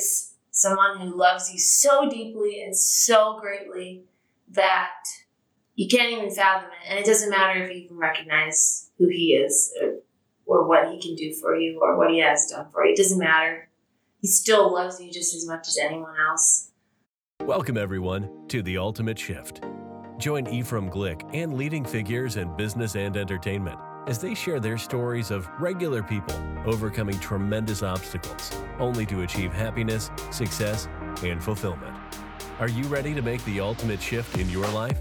is someone who loves you so deeply and so greatly that you can't even fathom it. And it doesn't matter if you can recognize who he is or what he can do for you or what he has done for you. It doesn't matter. He still loves you just as much as anyone else. Welcome, everyone, to The Ultimate Shift. Join Ephraim Glick and leading figures in business and entertainment as they share their stories of regular people overcoming tremendous obstacles only to achieve happiness, success, and fulfillment. Are you ready to make the ultimate shift in your life?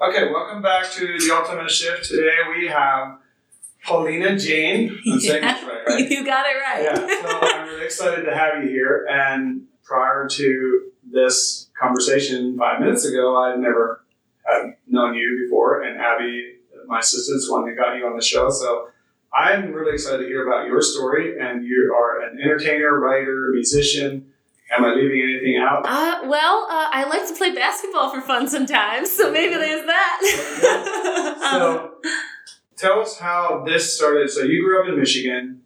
Okay, welcome back to the Ultimate Shift. Today we have Paulina Jayne. I'm saying right, right? You got it right. Yeah, so I'm really excited to have you here. And prior to this conversation five minutes ago, I had never had known you before, and Abby, my assistant, is one that got you on the show. So I'm really excited to hear about your story. And you are an entertainer, writer, musician. Am I leaving anything out? Uh, well, uh, I like to play basketball for fun sometimes, so maybe there's that. Um, So tell us how this started. So you grew up in Michigan.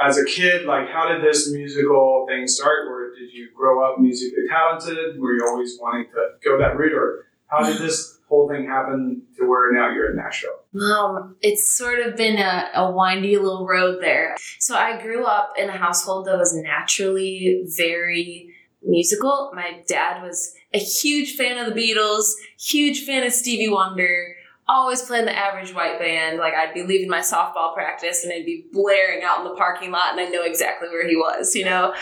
As a kid, like how did this musical thing start? Or did you grow up musically talented? Were you always wanting to go that route? Or how did this whole thing happen to where now you're in Nashville? Um, it's sort of been a, a windy little road there. So I grew up in a household that was naturally very musical. My dad was a huge fan of the Beatles, huge fan of Stevie Wonder, always playing the average white band. Like I'd be leaving my softball practice and I'd be blaring out in the parking lot and I know exactly where he was, you know?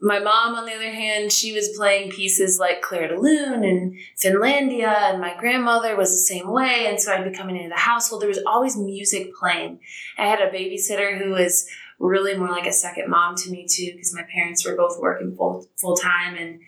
My mom, on the other hand, she was playing pieces like Clair de Lune and Finlandia, and my grandmother was the same way. And so I'd be coming into the household. There was always music playing. I had a babysitter who was really more like a second mom to me too, because my parents were both working full full time, and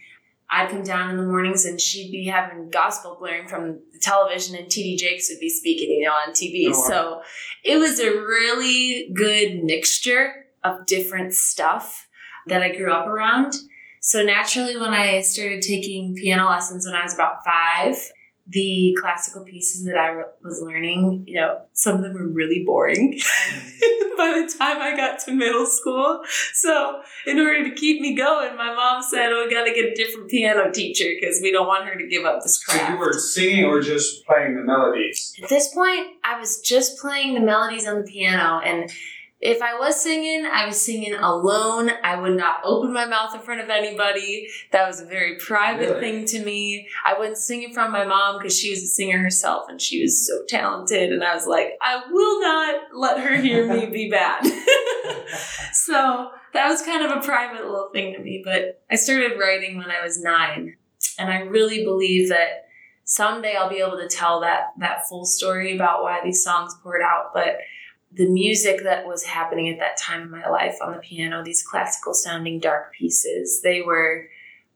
I'd come down in the mornings and she'd be having gospel blaring from the television, and TD Jakes would be speaking, you know, on TV. Oh, wow. So it was a really good mixture of different stuff that I grew up around. So naturally, when I started taking piano lessons when I was about five, the classical pieces that I was learning, you know, some of them were really boring by the time I got to middle school. So, in order to keep me going, my mom said, "Oh, we got to get a different piano teacher because we don't want her to give up this craft. So you were singing or just playing the melodies? At this point, I was just playing the melodies on the piano, and if I was singing, I was singing alone. I would not open my mouth in front of anybody. That was a very private Really? thing to me. I wouldn't sing in front of my mom because she was a singer herself and she was so talented. And I was like, I will not let her hear me be bad. so that was kind of a private little thing to me. But I started writing when I was nine. And I really believe that someday I'll be able to tell that that full story about why these songs poured out. But the music that was happening at that time in my life on the piano, these classical sounding dark pieces, they were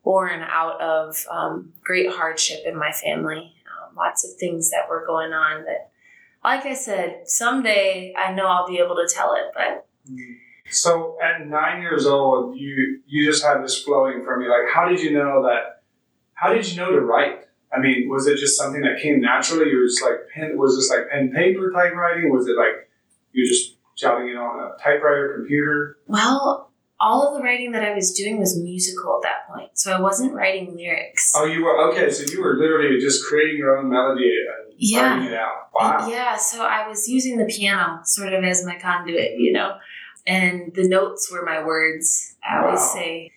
born out of um, great hardship in my family. Um, lots of things that were going on that, like I said, someday I know I'll be able to tell it, but So at nine years old, you you just had this flowing from you. Like, how did you know that? How did you know to write? I mean, was it just something that came naturally? You were just like pen. Was this like pen paper type writing? Was it like you just jotting it on a typewriter, computer? well, all of the writing that I was doing was musical at that point. So I wasn't writing lyrics. Oh, you were okay. So you were literally just creating your own melody and Yeah. writing it out. Wow. Yeah, so I was using the piano sort of as my conduit, you know, and the notes were my words. I always say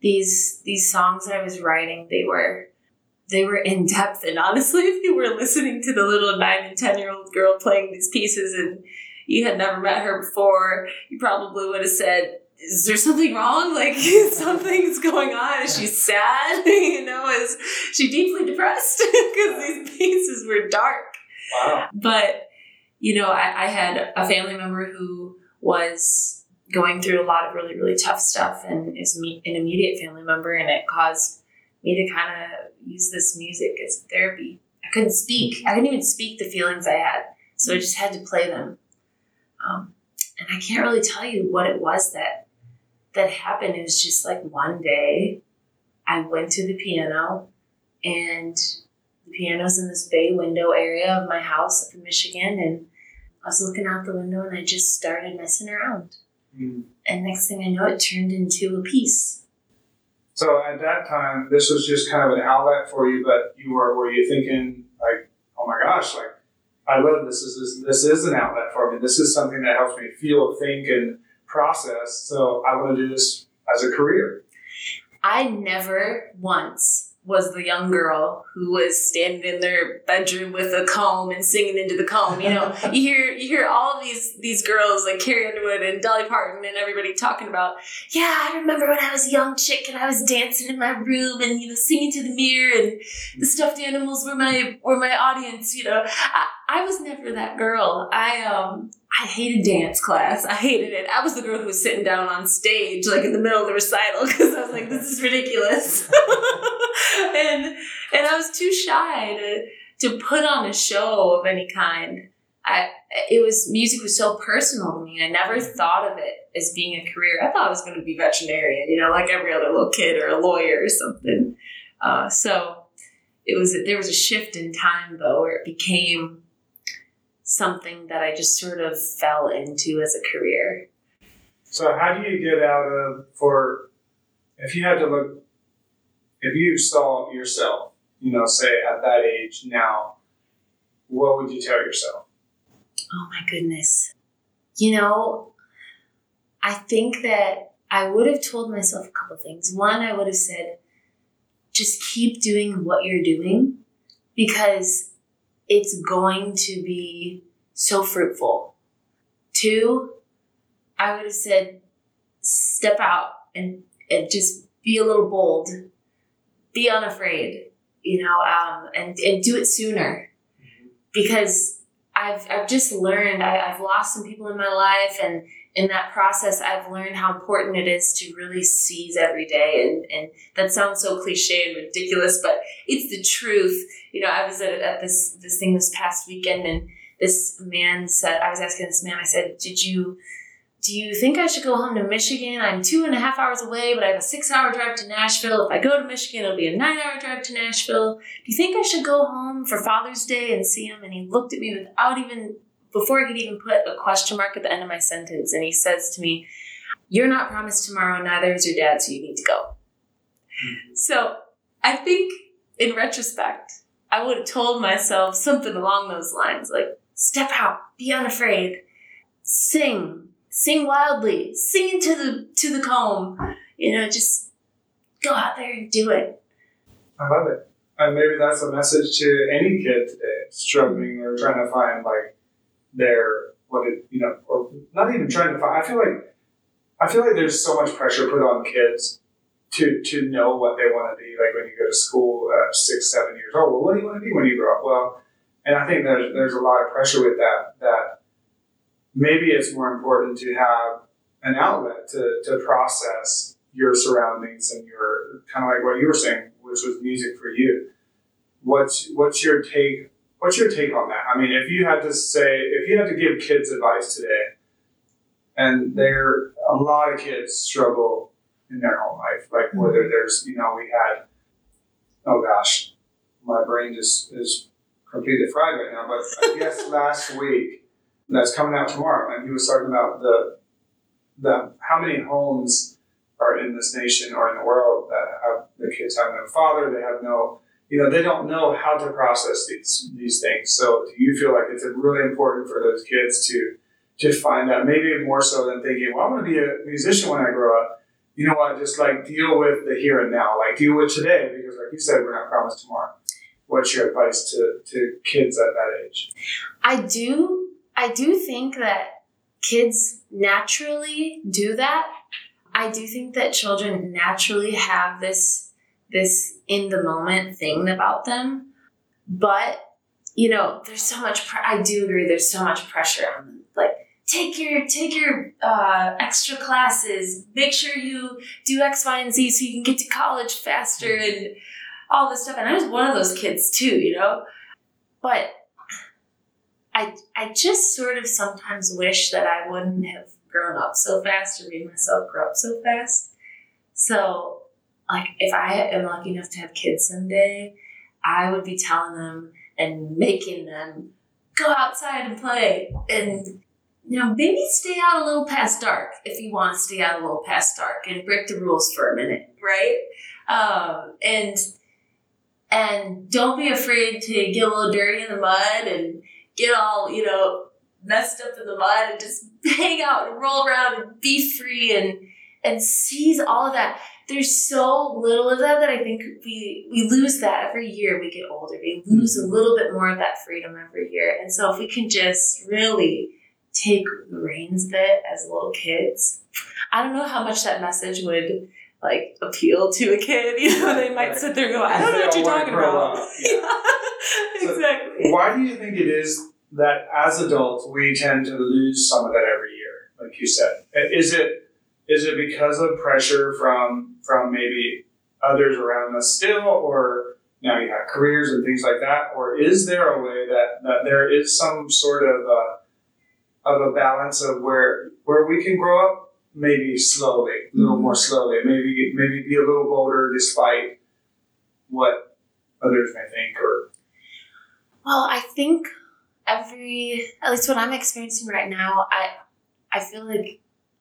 these these songs that I was writing, they were they were in depth, and honestly, if you were listening to the little nine and ten year old girl playing these pieces and you had never met her before, you probably would have said. Is there something wrong? Like something's going on? Is she sad? you know, is she deeply depressed? Because these pieces were dark Wow. but you know I, I had a family member who was going through a lot of really really tough stuff and is me, an immediate family member and it caused me to kind of use this music as therapy i couldn't speak i couldn't even speak the feelings i had so i just had to play them um, and i can't really tell you what it was that that happened it was just like one day I went to the piano, and the piano's in this bay window area of my house up in Michigan, and I was looking out the window and I just started messing around. Mm. And next thing I know, it turned into a piece. So at that time, this was just kind of an outlet for you, but you were were you thinking like, oh my gosh, like I love this. This is this is an outlet for me. This is something that helps me feel, think, and process. So I want to do this as a career. I never once was the young girl who was standing in their bedroom with a comb and singing into the comb. You know, you hear you hear all these these girls like Carrie Underwood and Dolly Parton and everybody talking about, yeah, I remember when I was a young chick and I was dancing in my room and you know singing to the mirror and the stuffed animals were my were my audience. You know, I, I was never that girl. I um I hated dance class. I hated it. I was the girl who was sitting down on stage, like in the middle of the recital, because I was like, "This is ridiculous," and and I was too shy to to put on a show of any kind. I it was music was so personal to me. I never thought of it as being a career. I thought I was going to be veterinarian, you know, like every other little kid or a lawyer or something. Uh, so it was there was a shift in time though, where it became something that I just sort of fell into as a career. So how do you get out of for if you had to look if you saw yourself, you know, say at that age now, what would you tell yourself? Oh my goodness. You know, I think that I would have told myself a couple things. One, I would have said, just keep doing what you're doing because it's going to be so fruitful. Two, I would have said, step out and, and just be a little bold, be unafraid, you know, um, and, and do it sooner. Because I've, I've just learned, I, I've lost some people in my life, and in that process, I've learned how important it is to really seize every day. And, and that sounds so cliche and ridiculous, but it's the truth. You know, I was at, at this, this thing this past weekend, and this man said, I was asking this man, I said, Did you, do you think I should go home to Michigan? I'm two and a half hours away, but I have a six hour drive to Nashville. If I go to Michigan, it'll be a nine hour drive to Nashville. Do you think I should go home for Father's Day and see him? And he looked at me without even, before I could even put a question mark at the end of my sentence, and he says to me, You're not promised tomorrow, neither is your dad, so you need to go. So I think in retrospect, I would have told myself something along those lines like, step out, be unafraid, sing, sing wildly, sing into the to the comb. You know, just go out there and do it. I love it. And maybe that's a message to any kid today struggling or trying to find like their what it you know, or not even trying to find I feel like I feel like there's so much pressure put on kids to to know what they want to be. Like when you go to school at six, seven years old, well, what do you want to be when you grow up? Well, and I think there's there's a lot of pressure with that. That maybe it's more important to have an outlet to to process your surroundings and your kind of like what you were saying, which was music for you. What's what's your take? What's your take on that? I mean, if you had to say, if you had to give kids advice today, and there a lot of kids struggle in their home life, like mm-hmm. whether there's you know we had, oh gosh, my brain just is completely fried right now. But I guess last week, that's coming out tomorrow, and he was talking about the the how many homes are in this nation or in the world that have the kids have no father, they have no you know, they don't know how to process these these things. So do you feel like it's really important for those kids to to find that maybe more so than thinking, well, I'm going to be a musician when I grow up. You know what? Just like deal with the here and now, like deal with today, because like you said, we're not promised tomorrow. What's your advice to, to kids at that age? I do I do think that kids naturally do that. I do think that children naturally have this this in the moment thing about them. But you know, there's so much. Pre- I do agree. There's so much pressure on them. Like, take your take your uh, extra classes. Make sure you do X, Y, and Z so you can get to college faster and all this stuff. And I was one of those kids too, you know. But I I just sort of sometimes wish that I wouldn't have grown up so fast or made myself grow up so fast. So like if I am lucky enough to have kids someday, I would be telling them and making them go outside and play and you know maybe stay out a little past dark if you want to stay out a little past dark and break the rules for a minute, right? Um, and and don't be afraid to get a little dirty in the mud and get all you know messed up in the mud and just hang out and roll around and be free and and sees all of that there's so little of that that I think we we lose that every year we get older. We lose a mm-hmm. little bit more of that freedom every year. And so if we can just really take the reins of it as little kids, I don't know how much that message would like appeal to a kid. You know, they might sit there and go, I don't know what you're talking about. Yeah. exactly. So why do you think it is that as adults we tend to lose some of that every year, like you said? Is it is it because of pressure from from maybe others around us still, or now you have careers and things like that, or is there a way that, that there is some sort of a, of a balance of where where we can grow up? Maybe slowly, a little more mm-hmm. slowly, maybe maybe be a little bolder despite what others may think or well i think every at least what i'm experiencing right now i i feel like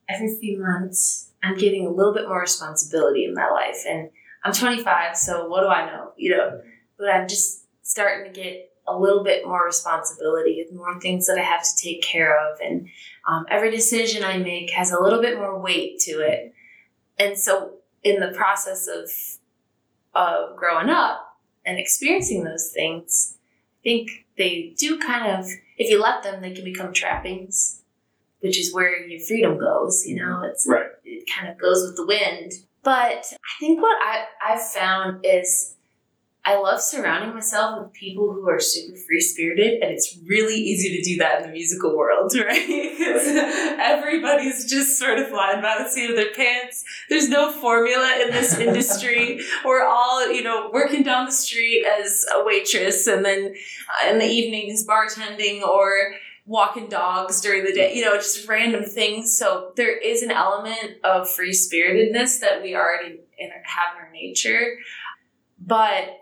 every few months, I'm getting a little bit more responsibility in my life. And I'm 25, so what do I know? You know, but I'm just starting to get a little bit more responsibility, more things that I have to take care of. And um, every decision I make has a little bit more weight to it. And so, in the process of, of growing up and experiencing those things, I think they do kind of, if you let them, they can become trappings which is where your freedom goes. You know, it's right. it kind of goes with the wind. But I think what I, I've found is I love surrounding myself with people who are super free spirited, and it's really easy to do that in the musical world, right? Because everybody's just sort of flying by the seat of their pants. There's no formula in this industry. We're all, you know, working down the street as a waitress, and then uh, in the evenings bartending or walking dogs during the day, you know, just random things. So there is an element of free spiritedness that we already in, have in our nature. But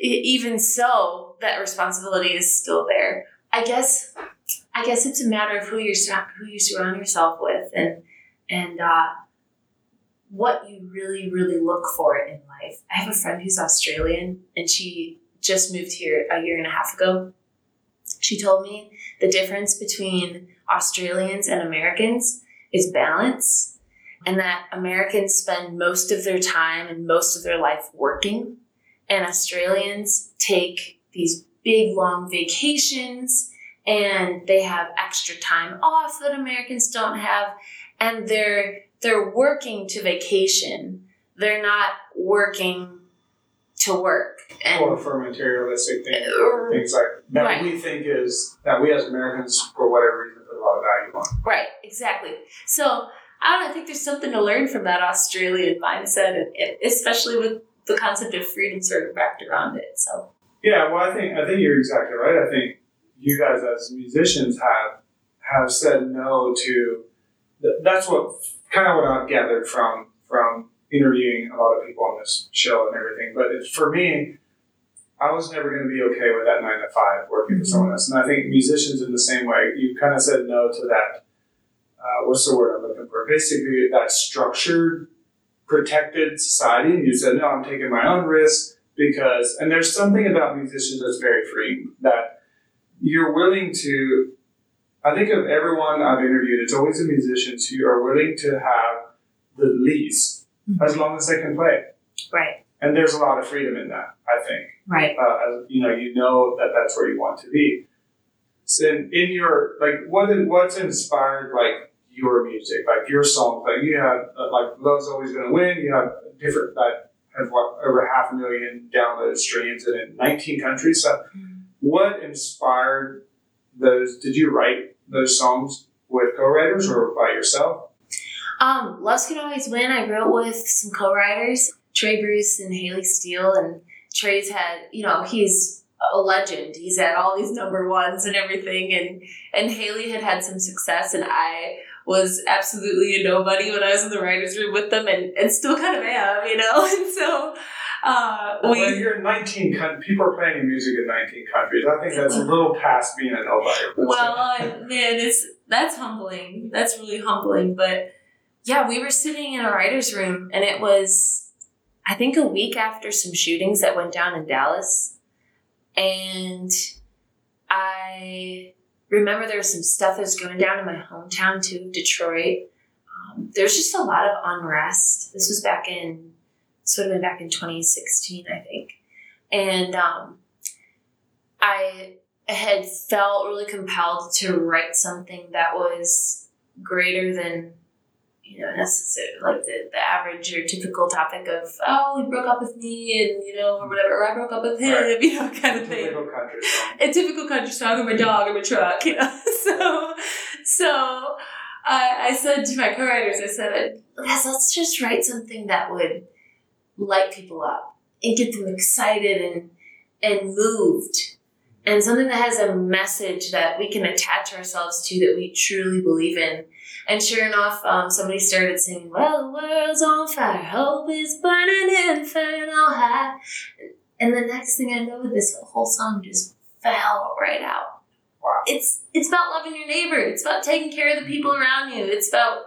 even so, that responsibility is still there. I guess, I guess it's a matter of who you who you surround yourself with, and and uh, what you really really look for in life. I have a friend who's Australian, and she just moved here a year and a half ago. She told me the difference between Australians and Americans is balance, and that Americans spend most of their time and most of their life working, and Australians take these big long vacations and they have extra time off that Americans don't have, and they're they're working to vacation. They're not working to work. And, or for materialistic things, things like that right. we think is that we as Americans, for whatever reason, put a lot of value on. Right, exactly. So I don't know, I think there's something to learn from that Australian mindset, and, especially with the concept of freedom sort of wrapped around it. So yeah, well, I think I think you're exactly right. I think you guys as musicians have have said no to. That's what kind of what I've gathered from from interviewing a lot of people on this show and everything. But for me, I was never going to be okay with that nine to five working for someone else. And I think musicians in the same way, you kind of said no to that. Uh, what's the word I'm looking for? Basically, that structured, protected society. And you said, no, I'm taking my own risk because, and there's something about musicians that's very freeing that you're willing to. I think of everyone I've interviewed, it's always the musicians who are willing to have the least mm-hmm. as long as they can play. Right. And there's a lot of freedom in that, I think. Right. Uh, as, you know, you know that that's where you want to be. So in, in your like, what what's inspired like your music, like your songs? Like you have uh, like Love's Always Gonna Win. You have different that have what over half a million download streams and in 19 countries. So, mm-hmm. what inspired those? Did you write those songs with co-writers or by yourself? Um, Loves Can Always Win. I wrote with some co-writers, Trey Bruce and Haley Steele, and Trey's had, you know, he's a legend. He's had all these number ones and everything, and and Haley had had some success, and I was absolutely a nobody when I was in the writers' room with them, and, and still kind of am, you know. And so uh, we. Well, you're in 19 countries. People are playing music in 19 countries. I think that's a little past being a nobody. Well, I, man, it's that's humbling. That's really humbling. But yeah, we were sitting in a writers' room, and it was, I think, a week after some shootings that went down in Dallas, and I remember there was some stuff that was going down in my hometown too, Detroit. Um, there's just a lot of unrest. This was back in, this would have been back in 2016, I think. And um, I had felt really compelled to write something that was greater than you know, necessary, like the, the average or typical topic of, oh, he broke up with me and, you know, or whatever, or I broke up with him, right. you know, kind of thing. Typical country song. A typical country song of a dog or a truck, you know. so, so I, I said to my co-writers, I said, let's, let's just write something that would light people up and get them excited and, and moved and something that has a message that we can attach ourselves to that we truly believe in. And sure enough, um, somebody started singing, Well, the world's on fire, hope is burning inferno high. And the next thing I know, this whole song just fell right out. Wow. It's it's about loving your neighbor. It's about taking care of the people around you. It's about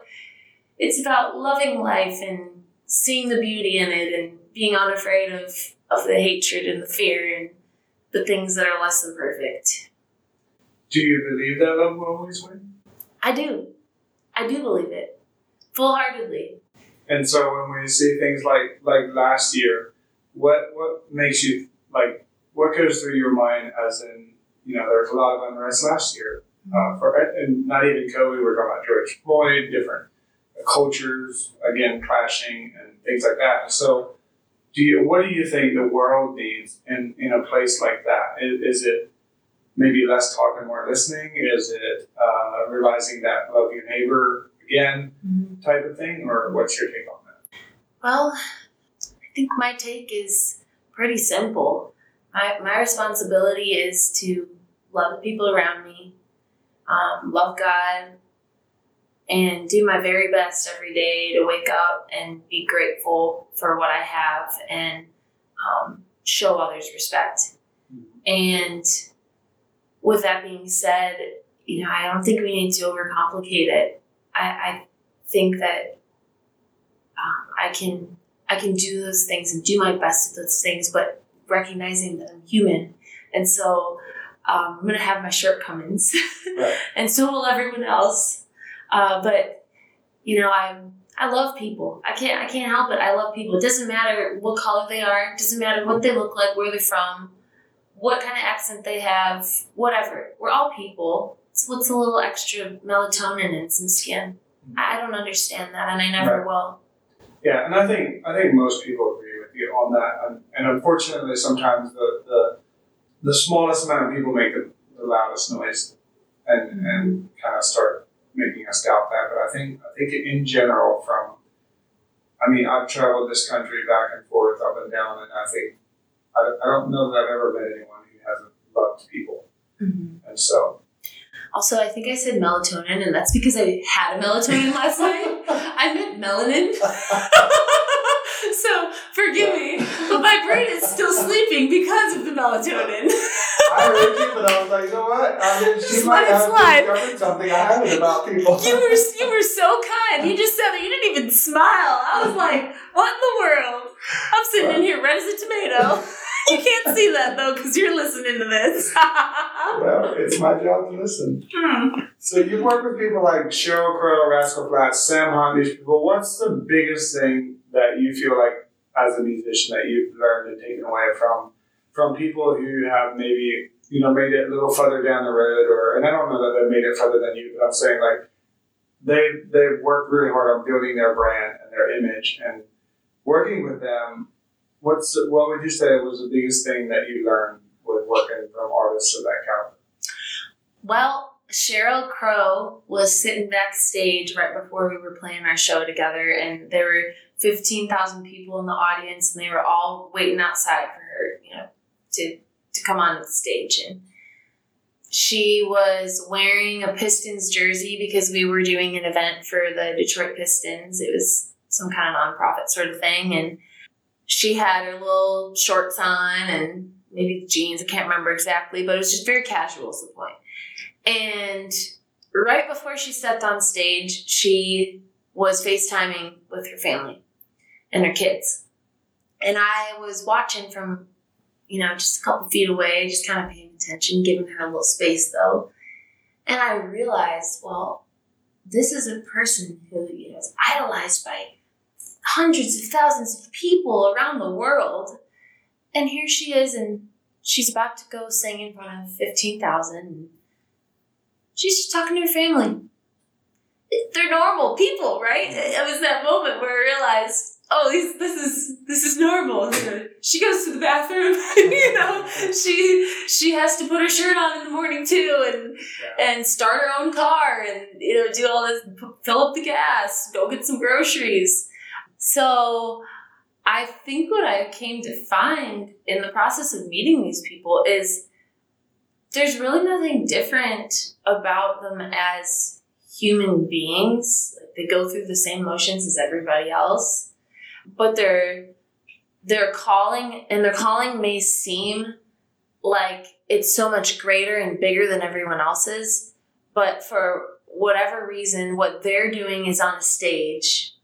it's about loving life and seeing the beauty in it and being unafraid of of the hatred and the fear and the things that are less than perfect. Do you believe that love will always win? I do. I do believe it. Full heartedly. And so when we see things like like last year, what what makes you like what goes through your mind as in you know there's a lot of unrest last year uh, for and not even COVID. We're talking about George Floyd, different cultures again clashing and things like that. So do you what do you think the world needs in, in a place like that? Is, is it maybe less talk and more listening? Is it uh, realizing that love your neighbor again mm-hmm. type of thing? Or what's your take on that? Well, I think my take is pretty simple. My, my responsibility is to love the people around me, um, love God, and do my very best every day to wake up and be grateful for what I have and um, show others respect. And with that being said, you know, I don't think we need to overcomplicate it. I, I think that um, I can I can do those things and do my best at those things, but recognizing that I'm human, and so um, I'm gonna have my shortcomings, right. and so will everyone else. Uh, but you know, I I love people. I can't I can't help it. I love people. It doesn't matter what color they are. It doesn't matter what they look like, where they're from, what kind of accent they have, whatever. We're all people. So what's a little extra melatonin in some skin? Mm-hmm. I don't understand that, and I never right. will. Yeah, and I think I think most people agree with you on that. And, and unfortunately, sometimes the, the the smallest amount of people make the, the loudest noise, and mm-hmm. and kind of start making us doubt that. But I think I think in general, from I mean, I've traveled this country back and forth, up and down, and I think I, I don't know that I've ever met anyone who hasn't loved people, mm-hmm. and so. Also, I think I said melatonin, and that's because I had a melatonin last night. I meant melanin. so forgive me, but my brain is still sleeping because of the melatonin. I heard you, but I was like, you know what? I mean, she just might have discovered something I haven't about people. You were you were so kind. You just said that you didn't even smile. I was like, what in the world? I'm sitting in here red as a tomato. you can't see that though because you're listening to this. well, it's my job to listen. Hmm. So you work with people like Sheryl Crow, Rascal Flatts, Sam Hunt, these people. What's the biggest thing that you feel like as a musician that you've learned and taken away from from people who have maybe you know made it a little further down the road, or and I don't know that they made it further than you, but I'm saying like they they've worked really hard on building their brand and their image and working with them. What's what would you say was the biggest thing that you learned with working from artists of that caliber? Well, Sheryl Crow was sitting backstage right before we were playing our show together, and there were 15,000 people in the audience, and they were all waiting outside for her, you know, to, to come on the stage. And she was wearing a Pistons jersey because we were doing an event for the Detroit Pistons. It was some kind of nonprofit sort of thing. And she had her little shorts on and maybe jeans. I can't remember exactly, but it was just very casual, is the point. And right before she stepped on stage, she was FaceTiming with her family and her kids. And I was watching from, you know, just a couple feet away, just kind of paying attention, giving her a little space though. And I realized, well, this is a person who is idolized by hundreds of thousands of people around the world. And here she is, and she's about to go sing in front of 15,000. She's just talking to her family. They're normal people, right? It was that moment where I realized oh, this, this is this is normal. She goes to the bathroom, you know. She she has to put her shirt on in the morning too, and yeah. and start her own car, and you know, do all this, fill up the gas, go get some groceries. So, I think what I came to find in the process of meeting these people is there's really nothing different about them as human beings. They go through the same motions as everybody else but their their calling and their calling may seem like it's so much greater and bigger than everyone else's, but for whatever reason, what they're doing is on a stage,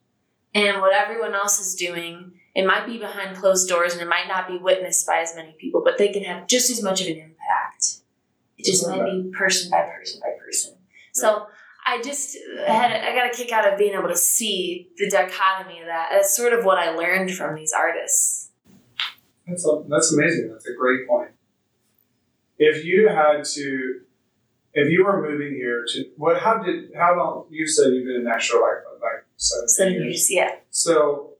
and what everyone else is doing, it might be behind closed doors and it might not be witnessed by as many people, but they can have just as much of an impact. It just might be person by person by person. So I just had I got a kick out of being able to see the dichotomy of that. That's sort of what I learned from these artists. That's a, that's amazing. That's a great point. If you had to, if you were moving here to what? How did how long? You said you've been in Nashville like like seven, seven years. years. Yeah. So,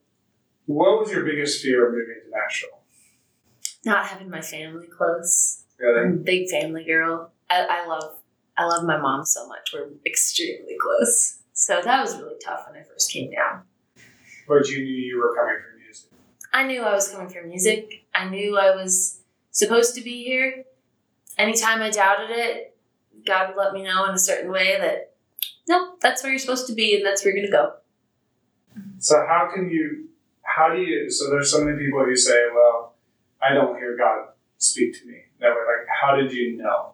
what was your biggest fear of moving to Nashville? Not having my family close. Really? I'm a big family girl. I, I love I love my mom so much. We're extremely close. So that was really tough when I first came down. But you knew you were coming for music. I knew I was coming for music. I knew I was supposed to be here. Anytime I doubted it, God would let me know in a certain way that, no, that's where you're supposed to be and that's where you're going to go. So, how can you, how do you, so there's so many people who say, well, I don't hear God speak to me that way. Like, how did you know?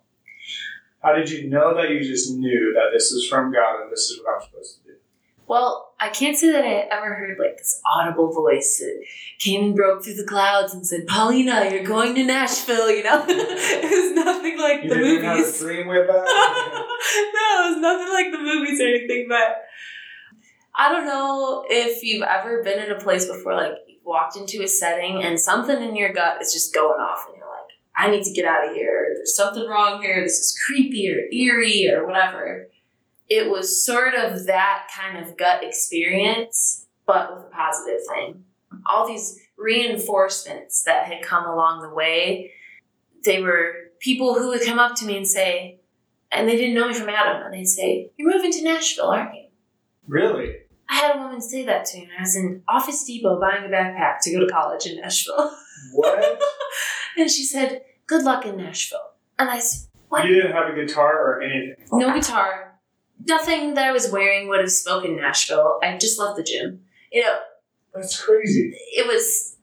How did you know that you just knew that this is from God and this is what I'm supposed to do? Well, I can't say that I ever heard like this audible voice that came and broke through the clouds and said, "Paulina, you're going to Nashville." You know, it was nothing like you the didn't movies. Have a dream with that? no, it was nothing like the movies or anything. But I don't know if you've ever been in a place before, like you walked into a setting and something in your gut is just going off, and you're like, I need to get out of here. There's something wrong here. This is creepy or eerie or whatever. It was sort of that kind of gut experience, but with a positive thing. All these reinforcements that had come along the way, they were people who would come up to me and say, and they didn't know me from Adam, and they'd say, You're moving to Nashville, aren't you? Really? I had a woman say that to me when I was in Office Depot buying a backpack to go to college in Nashville. What? and she said, good luck in Nashville. And I said, what? You didn't have a guitar or anything? No guitar. Nothing that I was wearing would have spoken Nashville. I just left the gym. You know. That's crazy. It was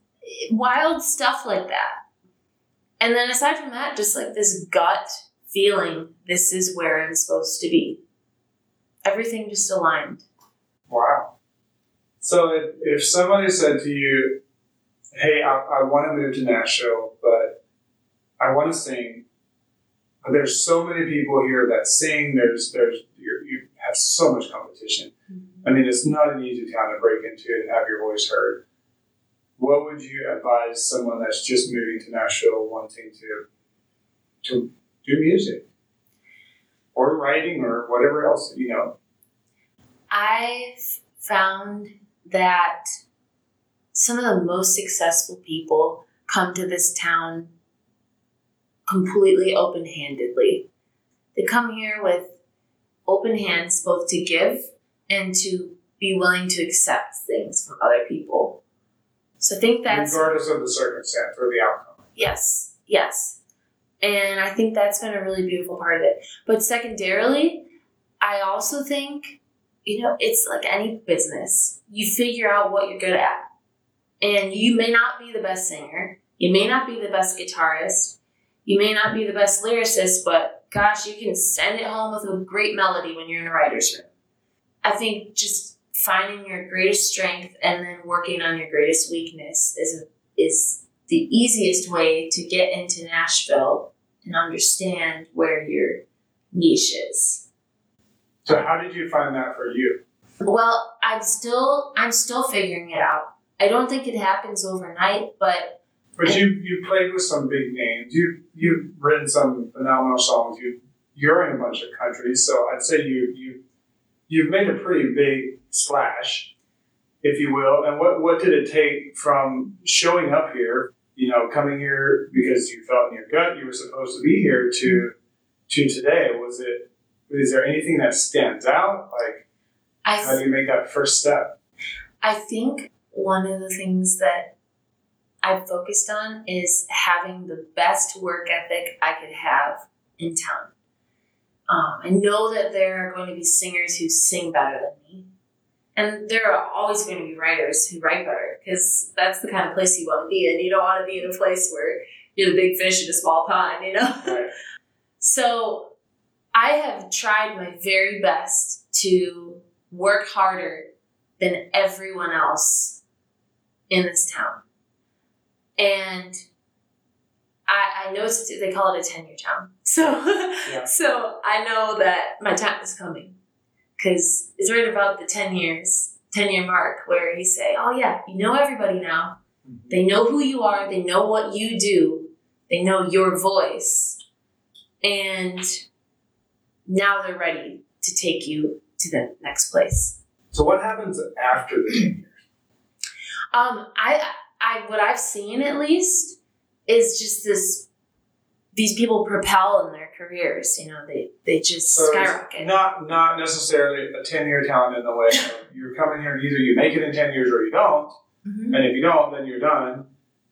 wild stuff like that. And then aside from that, just like this gut feeling, this is where I'm supposed to be. Everything just aligned. Wow. So if, if somebody said to you, hey, I, I want to move to Nashville, but I want to sing. But there's so many people here that sing. There's there's you have so much competition. Mm-hmm. I mean, it's not an easy town to break into and have your voice heard. What would you advise someone that's just moving to Nashville, wanting to to do music or writing or whatever else you know? I've found that some of the most successful people come to this town completely open handedly. They come here with open hands, both to give and to be willing to accept things from other people. So I think that's regardless of the circumstance or the outcome. Yes, yes. And I think that's been a really beautiful part of it. But secondarily, I also think, you know, it's like any business. You figure out what you're good at. And you may not be the best singer, you may not be the best guitarist, you may not be the best lyricist, but gosh, you can send it home with a great melody when you're in a writer's room. I think just finding your greatest strength and then working on your greatest weakness is is the easiest way to get into Nashville and understand where your niche is. So how did you find that for you? Well, I'm still I'm still figuring it out. I don't think it happens overnight, but But you you played with some big names. You you've written some phenomenal songs. You you're in a bunch of countries, so I'd say you you you've made a pretty big splash, if you will. And what what did it take from showing up here, you know, coming here because you felt in your gut you were supposed to be here to to today? Was it is there anything that stands out? Like I how do you make that first step? I think one of the things that I've focused on is having the best work ethic I could have in town. Um, I know that there are going to be singers who sing better than me. And there are always going to be writers who write better because that's the kind of place you want to be in. You don't want to be in a place where you're the big fish in a small pond, you know? Right. So I have tried my very best to work harder than everyone else in this town. And I, I know it's, they call it a tenure town. So, so I know that my time is coming because it's right about the 10 years, 10 year mark where you say, oh yeah, you know everybody now. Mm-hmm. They know who you are. They know what you do. They know your voice. And now they're ready to take you to the next place. So what happens after the 10 years? Um, I, I, what I've seen at least is just this. These people propel in their careers. You know, they they just So skyrocket. Not not necessarily a ten year talent in the way you're coming here and either you make it in ten years or you don't, Mhm. and if you don't, then you're done,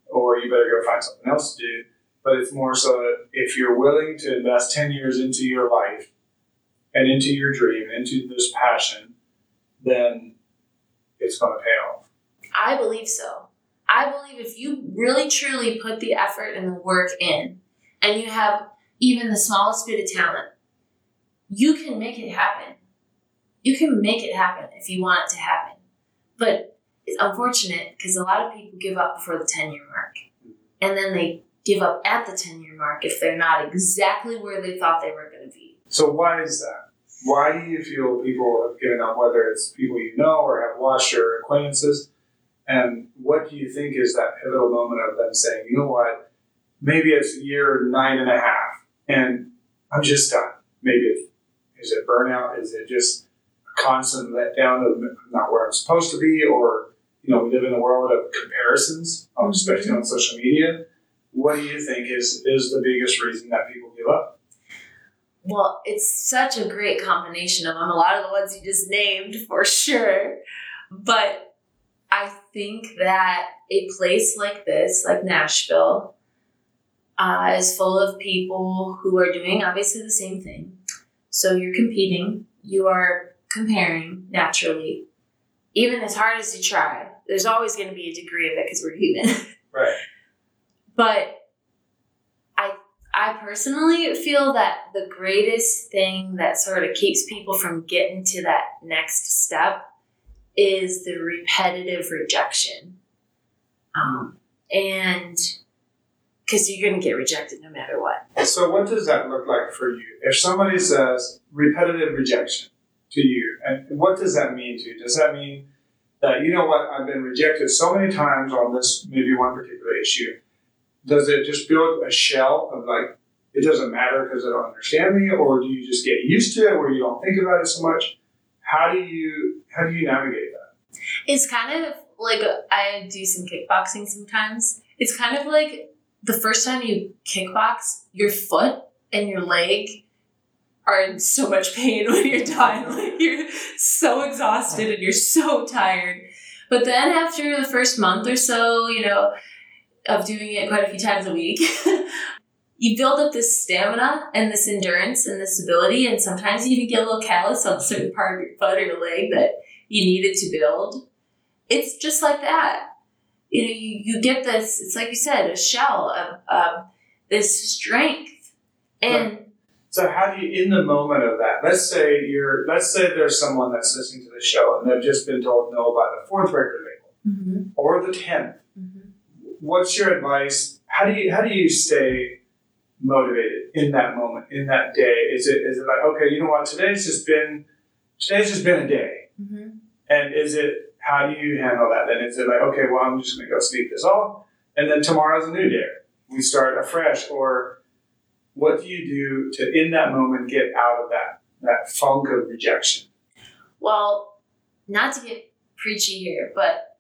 or you better go find something else to do. But it's more so that if you're willing to invest ten years into your life and into your dream, into this passion, then it's going to pay off. I believe so. I believe if you really truly put the effort and the work in, and you have even the smallest bit of talent, you can make it happen. You can make it happen if you want it to happen. But it's unfortunate because a lot of people give up before the 10 year mark. And then they give up at the 10 year mark if they're not exactly where they thought they were going to be. So why is that? Why do you feel people have given up, whether it's people you know or have watched or acquaintances? And what do you think is that pivotal moment of them saying, you know what, maybe it's year nine and a half and I'm just done. Maybe it's, is it burnout? Is it just a constant letdown of not where I'm supposed to be? Or, you know, we live in a world of comparisons, um, especially on social media. What do you think is, is the biggest reason that people give up? Well, it's such a great combination of them. A lot of the ones you just named, for sure. But I think that a place like this, like Nashville, uh, is full of people who are doing obviously the same thing. So you're competing, you are comparing naturally. Even as hard as you try, there's always going to be a degree of it because we're human. Right. But I personally feel that the greatest thing that sort of keeps people from getting to that next step is the repetitive rejection. Um, and because you're going to get rejected no matter what. So, what does that look like for you? If somebody says repetitive rejection to you, and what does that mean to you? Does that mean that, you know what, I've been rejected so many times on this, maybe one particular issue? Does it just build a shell of like, it doesn't matter because they don't understand me, or do you just get used to it where you don't think about it so much? How do you how do you navigate that? It's kind of like I do some kickboxing sometimes. It's kind of like the first time you kickbox, your foot and your leg are in so much pain when you're done. Like you're so exhausted and you're so tired. But then after the first month or so, you know, of doing it quite a few times a week, you build up this stamina and this endurance and this ability, and sometimes you even get a little callus on a certain part of your foot or your leg that you needed to build. It's just like that. You know, you, you get this, it's like you said, a shell of, of this strength. And Right. So how do you, in the moment of that, let's say you're, let's say there's someone that's listening to the show and they've just been told no by the fourth record label Mhm, or the tenth. What's your advice? How do you how do you stay motivated in that moment, in that day? Is it is it like okay, you know what? Today's just been today's just been a day, Mhm. and is it how do you handle that? Then is it like okay, well I'm just gonna go sleep this off, and then tomorrow's a new day. We start afresh, or what do you do to in that moment get out of that that funk of rejection? Well, not to get preachy here, but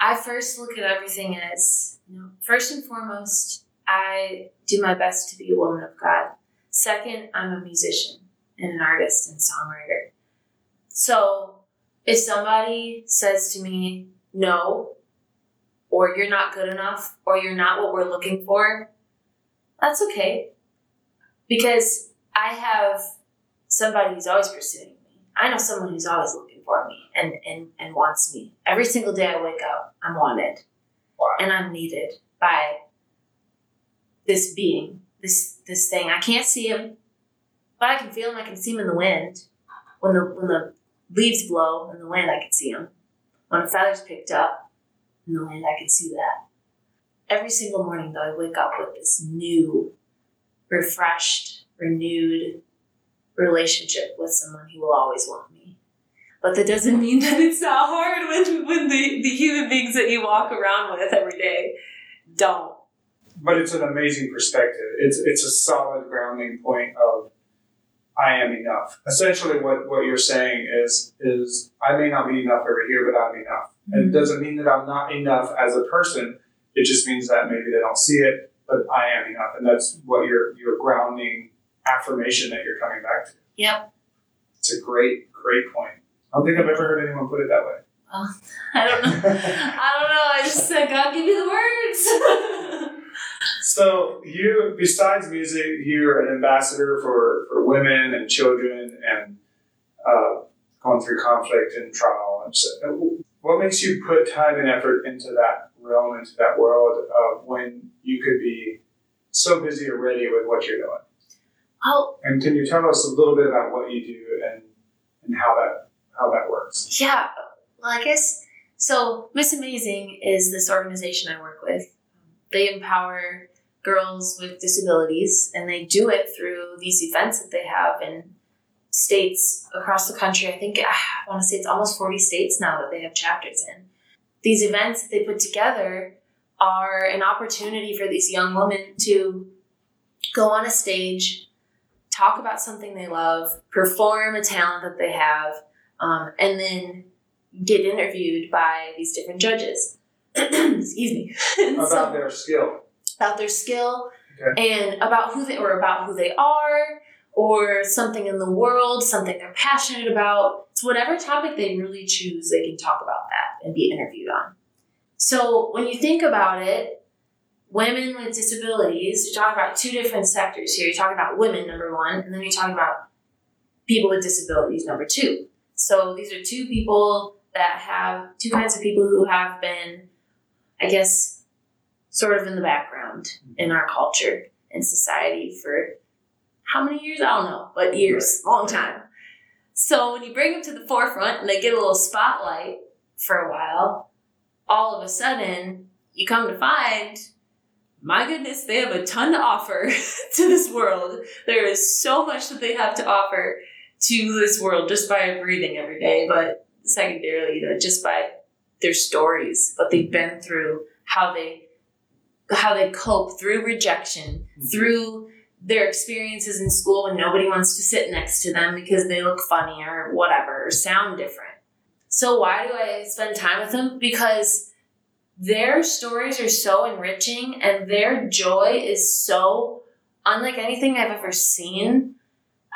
I first look at everything as, you know, first and foremost, I do my best to be a woman of God. Second, I'm a musician and an artist and songwriter. So if somebody says to me, no, or you're not good enough, or you're not what we're looking for, that's okay. Because I have somebody who's always pursuing me. I know someone who's always looking for me and, and, and wants me. Every single day I wake up, I'm wanted. Wow. And I'm needed by this being, this this thing. I can't see him, but I can feel him. I can see him in the wind. When the when the leaves blow in the wind, I can see him. When a feather's picked up in the wind, I can see that. Every single morning, though, I wake up with this new, refreshed, renewed relationship with someone who will always want me. But that doesn't mean that it's not hard when, when the, the human beings that you walk around with every day don't. but it's an amazing perspective. It's it's a solid grounding point of I am enough. Essentially, what, what you're saying is is I may not be enough over here, but I'm enough. And it mm-hmm. doesn't mean that I'm not enough as a person. It just means that maybe they don't see it, but I am enough, and that's what your your grounding affirmation that you're coming back to. Yep. It's a great great point. I don't think I've ever heard anyone put it that way. I don't know. I don't know. I just said, God, give me the words. So you, besides music, you're an ambassador for, for women and children and uh, going through conflict and trial. And so, what makes you put time and effort into that realm, into that world of when you could be so busy already with what you're doing? well, And can you tell us a little bit about what you do and, and how that how that works? yeah. Well, I guess so. Miss Amazing is this organization I work with. They empower girls with disabilities, and they do it through these events that they have in states across the country. I think I want to say it's almost 40 states now that they have chapters in. These events that they put together are an opportunity for these young women to go on a stage, talk about something they love, perform a talent that they have, um, and then get interviewed by these different judges. Excuse me. About so- their skill. about their skill and about who they or about who they are or something in the world, something they're passionate about. It's whatever topic they really choose, they can talk about that and be interviewed on. So when you think about it, women with disabilities, you're talking about two different sectors here. You're talking about women, number one, and then you're talking about people with disabilities, number two. So these are two people that have two kinds of people who have been, I guess, sort of in the background in our culture and society for how many years? I don't know, but years, long time. So when you bring them to the forefront and they get a little spotlight for a while, all of a sudden you come to find, my goodness, they have a ton to offer to this world. There is so much that they have to offer to this world just by breathing every day, but secondarily, you know, just by their stories, what they've been through, how they how they cope through rejection, mm-hmm. through their experiences in school when nobody wants to sit next to them because they look funny or whatever, or sound different. So why do I spend time with them? Because their stories are so enriching and their joy is so unlike anything I've ever seen.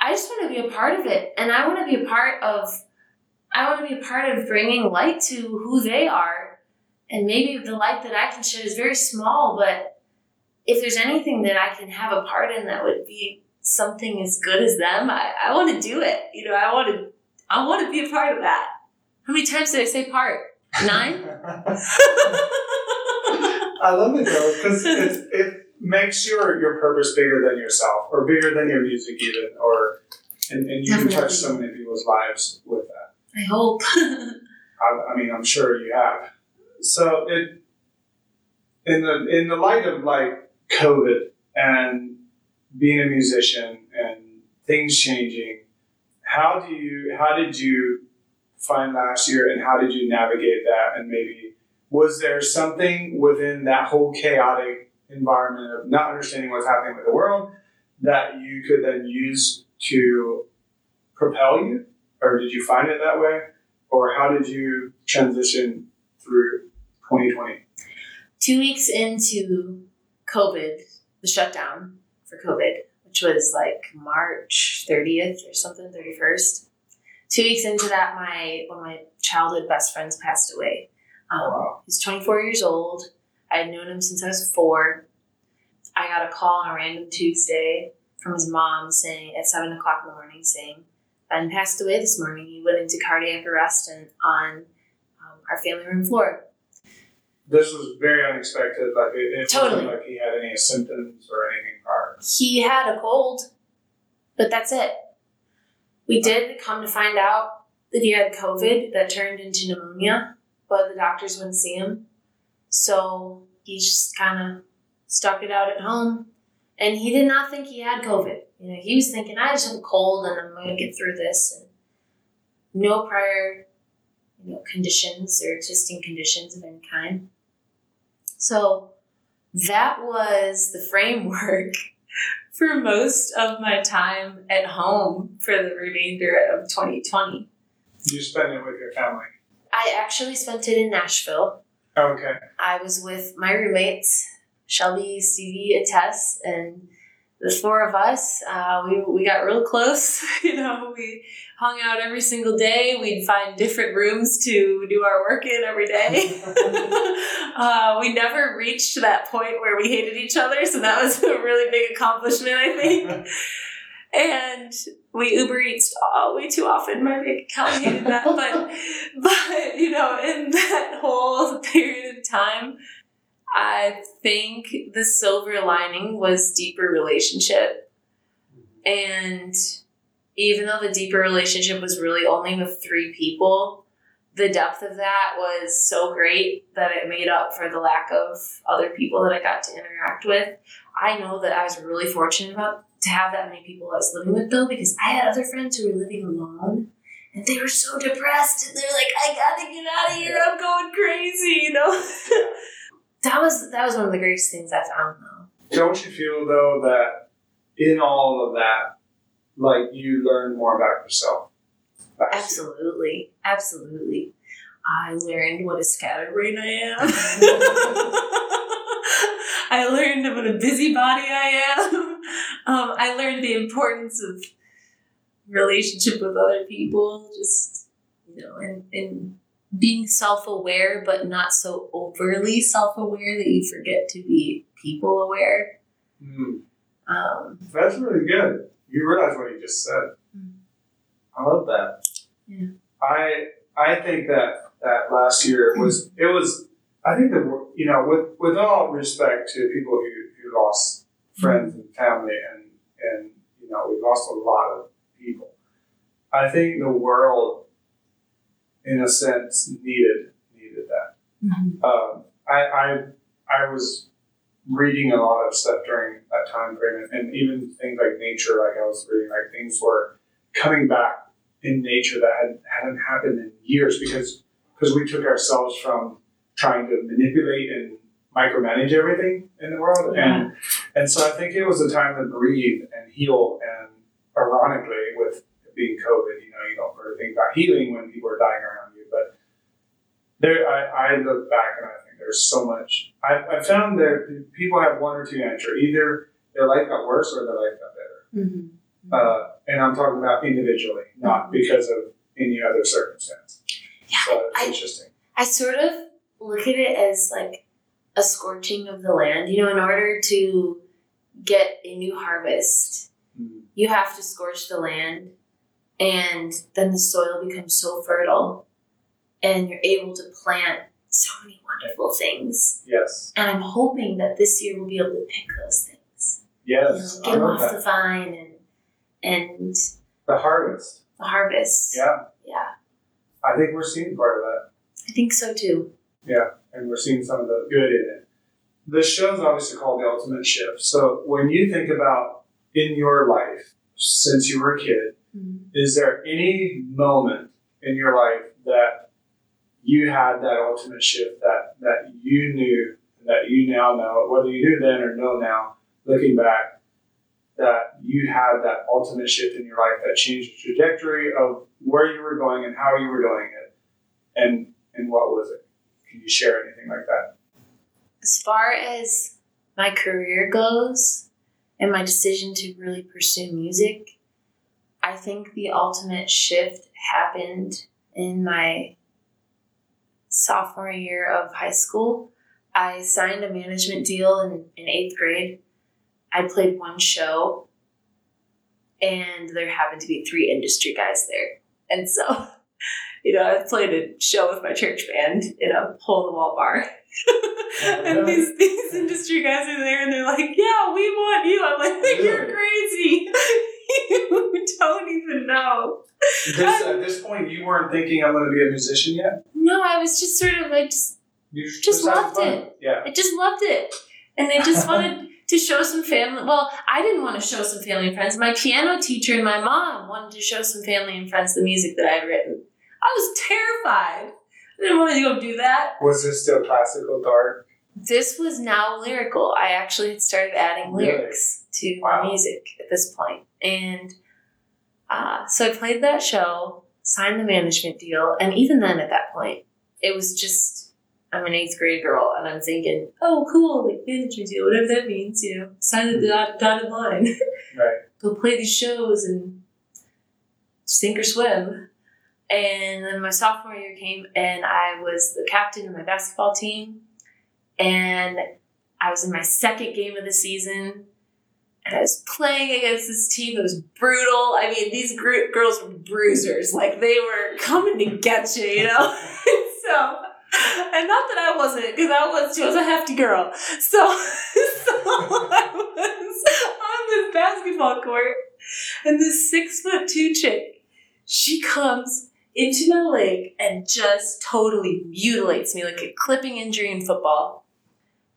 I just want to be a part of it. And I want to be a part of I want to be a part of bringing light to who they are. And maybe the light that I can shed is very small, but if there's anything that I can have a part in that would be something as good as them, I, I want to do it. You know, I want to I want to be a part of that. How many times did I say part? Nine. I love it though because it, it makes your your purpose bigger than yourself, or bigger than your music even, or and, and you can touch so many people's lives with that. I hope. I, I mean, I'm sure you have. So it in the in the light of like COVID and being a musician and things changing, how do you how did you find last year and how did you navigate that and maybe was there something within that whole chaotic environment of not understanding what's happening with the world that you could then use to propel you or did you find it that way or how did you transition through 2020 Two weeks into COVID, the shutdown for COVID, which was like March 30th or something, 31st. Two weeks into that, my one of my childhood best friends passed away. Um, Wow. He's 24 years old. I had known him since I was four. I got a call on a random Tuesday from his mom saying at seven o'clock in the morning saying Ben passed away this morning. He went into cardiac arrest and on um, our family room floor. this was very unexpected like it, it Totally. like he had any symptoms or anything prior He had a cold, but that's it. We did come to find out that he had COVID that turned into pneumonia, but the doctors wouldn't see him. So he just kind of stuck it out at home. And he did not think he had COVID. You know, he was thinking, I just have a cold and I'm going to get through this. And no prior, you know, conditions or existing conditions of any kind. So that was the framework for most of my time at home for the remainder of 2020. you spend it with your family I actually spent it in Nashville. Okay I was with my roommates, Shelby, Stevie, and Tess, and the four of us. Uh, we, we got real close. you know, we hung out every single day. We'd find different rooms to do our work in every day. uh, we never reached that point where we hated each other, so that was a really big accomplishment, I think. And we Uber Eats all way too often. My bank account hated that, but but you know, in that whole period of time, I think the silver lining was deeper relationship, and even though the deeper relationship was really only with three people, the depth of that was so great that it made up for the lack of other people that I got to interact with. I know that I was really fortunate about to have that many people I was living with though, because I had other friends who were living alone and they were so depressed and they're like, I gotta get out of here, I'm going crazy, you know? that was that was one of the greatest things I found though. don't you feel though that in all of that like you learn more about yourself year? Absolutely. Absolutely. I learned what a scatterbrain I am. I learned what a busybody I am. Um, I learned the importance of relationship with other people, just, you know, and, and being self aware, but not so overly self aware that you forget to be people aware. Mm, Um, that's really good you realize what you just said Mm. i love that Yeah. i i think that that last year was it was i think that you know with with all respect to people who who lost friends and family and and you know we lost a lot of people. I think the world in a sense needed needed that. Um, I, I I was reading a lot of stuff during that time frame, and, and even things like nature. Like I was reading, like things were coming back in nature that had hadn't happened in years because because we took ourselves from trying to manipulate and micromanage everything in the world, and and so I think it was a time to breathe and heal. And ironically, with being COVID, you know, you don't really think about healing when people are dying around you, but there, I, I look back and I think there's so much. I, I found that people have one or two answers. Either their life got worse or their life got better. Mhm. Uh, and I'm talking about individually, not because of any other circumstance. Yeah, so it's I- interesting. I sort of look at it as like a scorching of the land. You know, in order to get a new harvest, Mm. you have to scorch the land, and then the soil becomes so fertile, and you're able to plant so many wonderful things. Yes. And I'm hoping that this year we'll be able to pick those things, you know, Yes. get them off that. the vine and and The harvest. the harvest. Yeah. yeah, I think we're seeing part of that. I think so too. Yeah, and we're seeing some of the good in it. The show's obviously called The Ultimate Shift. So when you think about in your life since you were a kid, Mm. is there any moment in your life that you had that ultimate shift that that you knew that you now know, whether you knew then or know now, looking back, that you had that ultimate shift in your life that changed the trajectory of where you were going and how you were doing it, and and what was it? Can you share anything like that? As far as my career goes and my decision to really pursue music, I think the ultimate shift happened in my sophomore year of high school. I signed a management deal in, in eighth grade. I played one show, and there happened to be three industry guys there. And so, you know, I played a show with my church band in a hole in the wall bar. And these, these industry guys are there and they're like, Yeah, we want you. I'm like, You're crazy. you don't even know. This, at this point, you weren't thinking I'm going to be a musician yet. No, I was just sort of, I just, Just having loved fun. it. Yeah. I just loved it. And I just wanted to show some family. Well, I didn't want to show some family and friends. My piano teacher and my mom wanted to show some family and friends the music that I had written. I was terrified. I didn't want to go do that. Was this still classical dark? This was now lyrical. I actually had started adding Really? lyrics to Wow. my music at this point. And uh, so I played that show, signed the management deal, and even then at that point, it was just I'm an eighth grade girl and I'm thinking, oh cool, like management deal, whatever that means, you know, sign the dot, dotted line. Right. Go play these shows and sink or swim. And then my sophomore year came and I was the captain of my basketball team. And I was in my second game of the season. And I was playing against this team that was brutal. I mean, these gr- girls were bruisers. Like, they were coming to get you, you know? so, and not that I wasn't, because I was, she was a hefty girl. So, so I was on this basketball court, and this six foot two chick, she comes into my leg and just totally mutilates me like a clipping injury in football.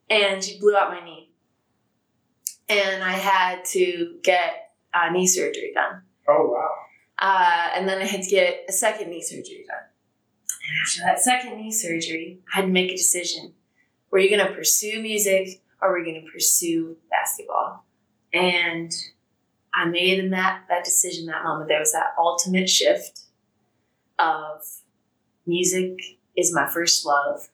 And she blew out my knee. And I had to get uh, knee surgery done. Oh wow. Uh, and then I had to get a second knee surgery done. And after that second knee surgery, I had to make a decision. Were you going to pursue music or were you going to pursue basketball? And I made that, that decision that moment. There was that ultimate shift of music is my first love.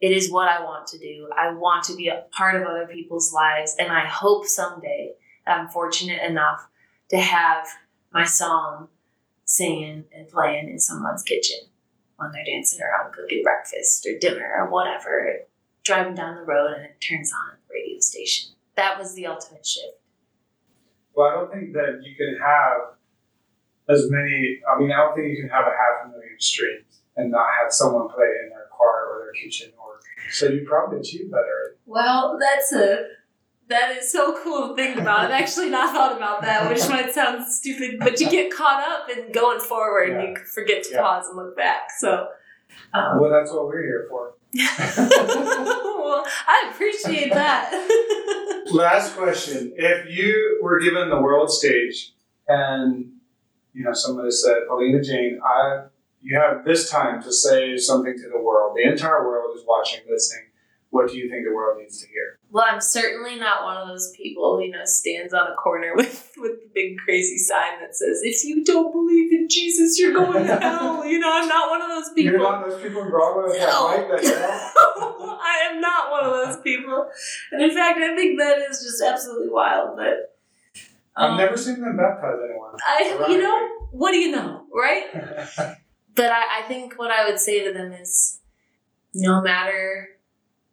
It is what I want to do. I want to be a part of other people's lives. And I hope someday I'm fortunate enough to have my song singing and playing in someone's kitchen when they're dancing around cooking breakfast or dinner or whatever, driving down the road and it turns on the radio station. That was the ultimate shift. Well, I don't think that you can have as many. I mean, I don't think you can have a half a million streams and not have someone play it in their car or their kitchen. Or so you probably achieved better. Well, that's a that is so cool to think about. I've actually not thought about that, which might sound stupid, but you get caught up in going forward and you forget to Yeah. pause and look back. So, um, Well, that's what we're here for. well, I appreciate that. Last question: If you were given the world stage and you know someone has said, "Paulina Jayne, I you have this time to say something to the world. The entire world is watching, listening. What do you think the world needs to hear?" Well, I'm certainly not one of those people who, you know, stands on a corner with, with the big crazy sign that says, if you don't believe in Jesus, you're going to hell. You know, I'm not one of those people. You're not those people in Broadway with that No. mic that? I am not one of those people. And in fact, I think that is just absolutely wild. But I've um, never seen them baptize anyone. I, you know, what do you know, right? But I, I think what I would say to them is no matter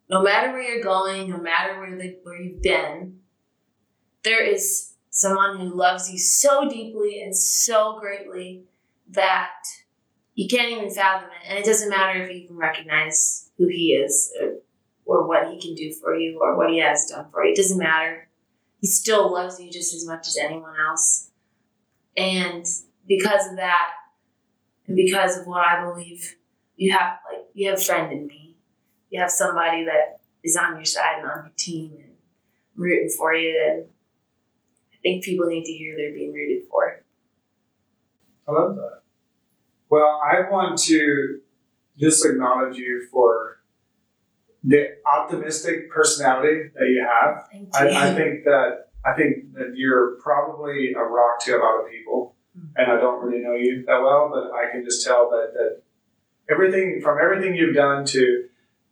no matter where you're going, no matter where the, where you've been, there is someone who loves you so deeply and so greatly that you can't even fathom it. And it doesn't matter if you even recognize who he is or, or what he can do for you or what he has done for you. It doesn't matter. He still loves you just as much as anyone else. And because of that, and because of what I believe, you have like you have a friend in me. You have somebody that is on your side and on your team and rooting for you. And I think people need to hear they're being rooted for. I love that. Well, I want to just acknowledge you for the optimistic personality that you have. You. I, I think that I think that you're probably a rock to a lot of people, hmm. and I don't really know you that well, but I can just tell that that everything from everything you've done to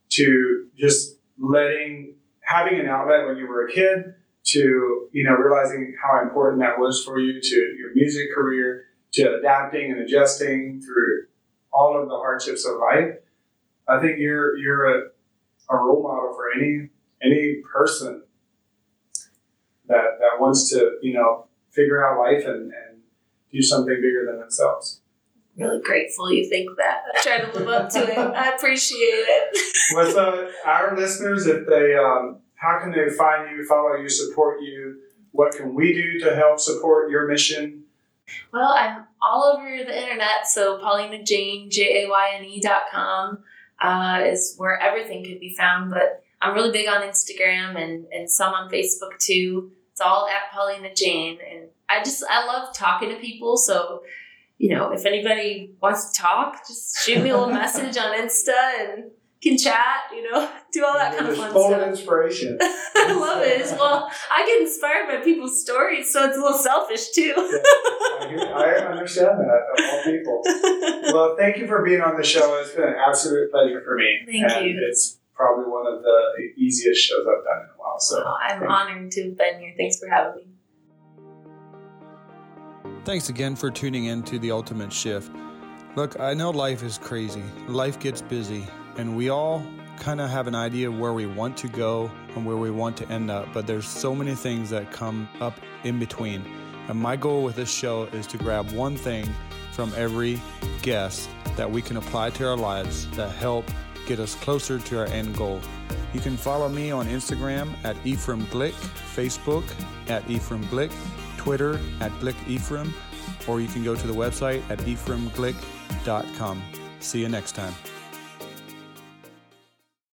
to just letting having an outlet when you were a kid to you know realizing how important that was for you to your music career to adapting and adjusting through all of the hardships of life. I think you're you're a, a role model for any any person that that wants to you know figure out life and, and do something bigger than themselves. really grateful you think that. I try to live up to it. I appreciate it. With uh, our listeners, if they um, how can they find you, follow you, support you? What can we do to help support your mission? Well, I'm all over the internet, so Paulina Jayne, J A Y N E dot com uh, is where everything could be found. But I'm really big on Instagram and, and some on Facebook too. It's all at Paulina Jayne. And I just, I love talking to people. So, you know, if anybody wants to talk, just shoot me a little message on Insta and can chat, you know, do all that kind of Just fun full stuff. of inspiration. I love it. It's- Well, I get inspired by people's stories, so it's a little selfish too. I, hear- I understand that of all people. Well, thank you for being on the show. It's been an absolute pleasure for me. Thank and you. It's probably one of the easiest shows I've done in a while. So So I'm thank honored to have been here. Thanks for having me. Thanks again for tuning in to The Ultimate Shift. Look, I know life is crazy, life gets busy, and we all kind of have an idea of where we want to go and where we want to end up, but there's so many things that come up in between. And my goal with this show is to grab one thing from every guest that we can apply to our lives that help get us closer to our end goal. You can follow me on Instagram at Ephraim Glick, Facebook at Ephraim Glick, Twitter at Glick Ephraim, or you can go to the website at ephraimglick.com. See you next time.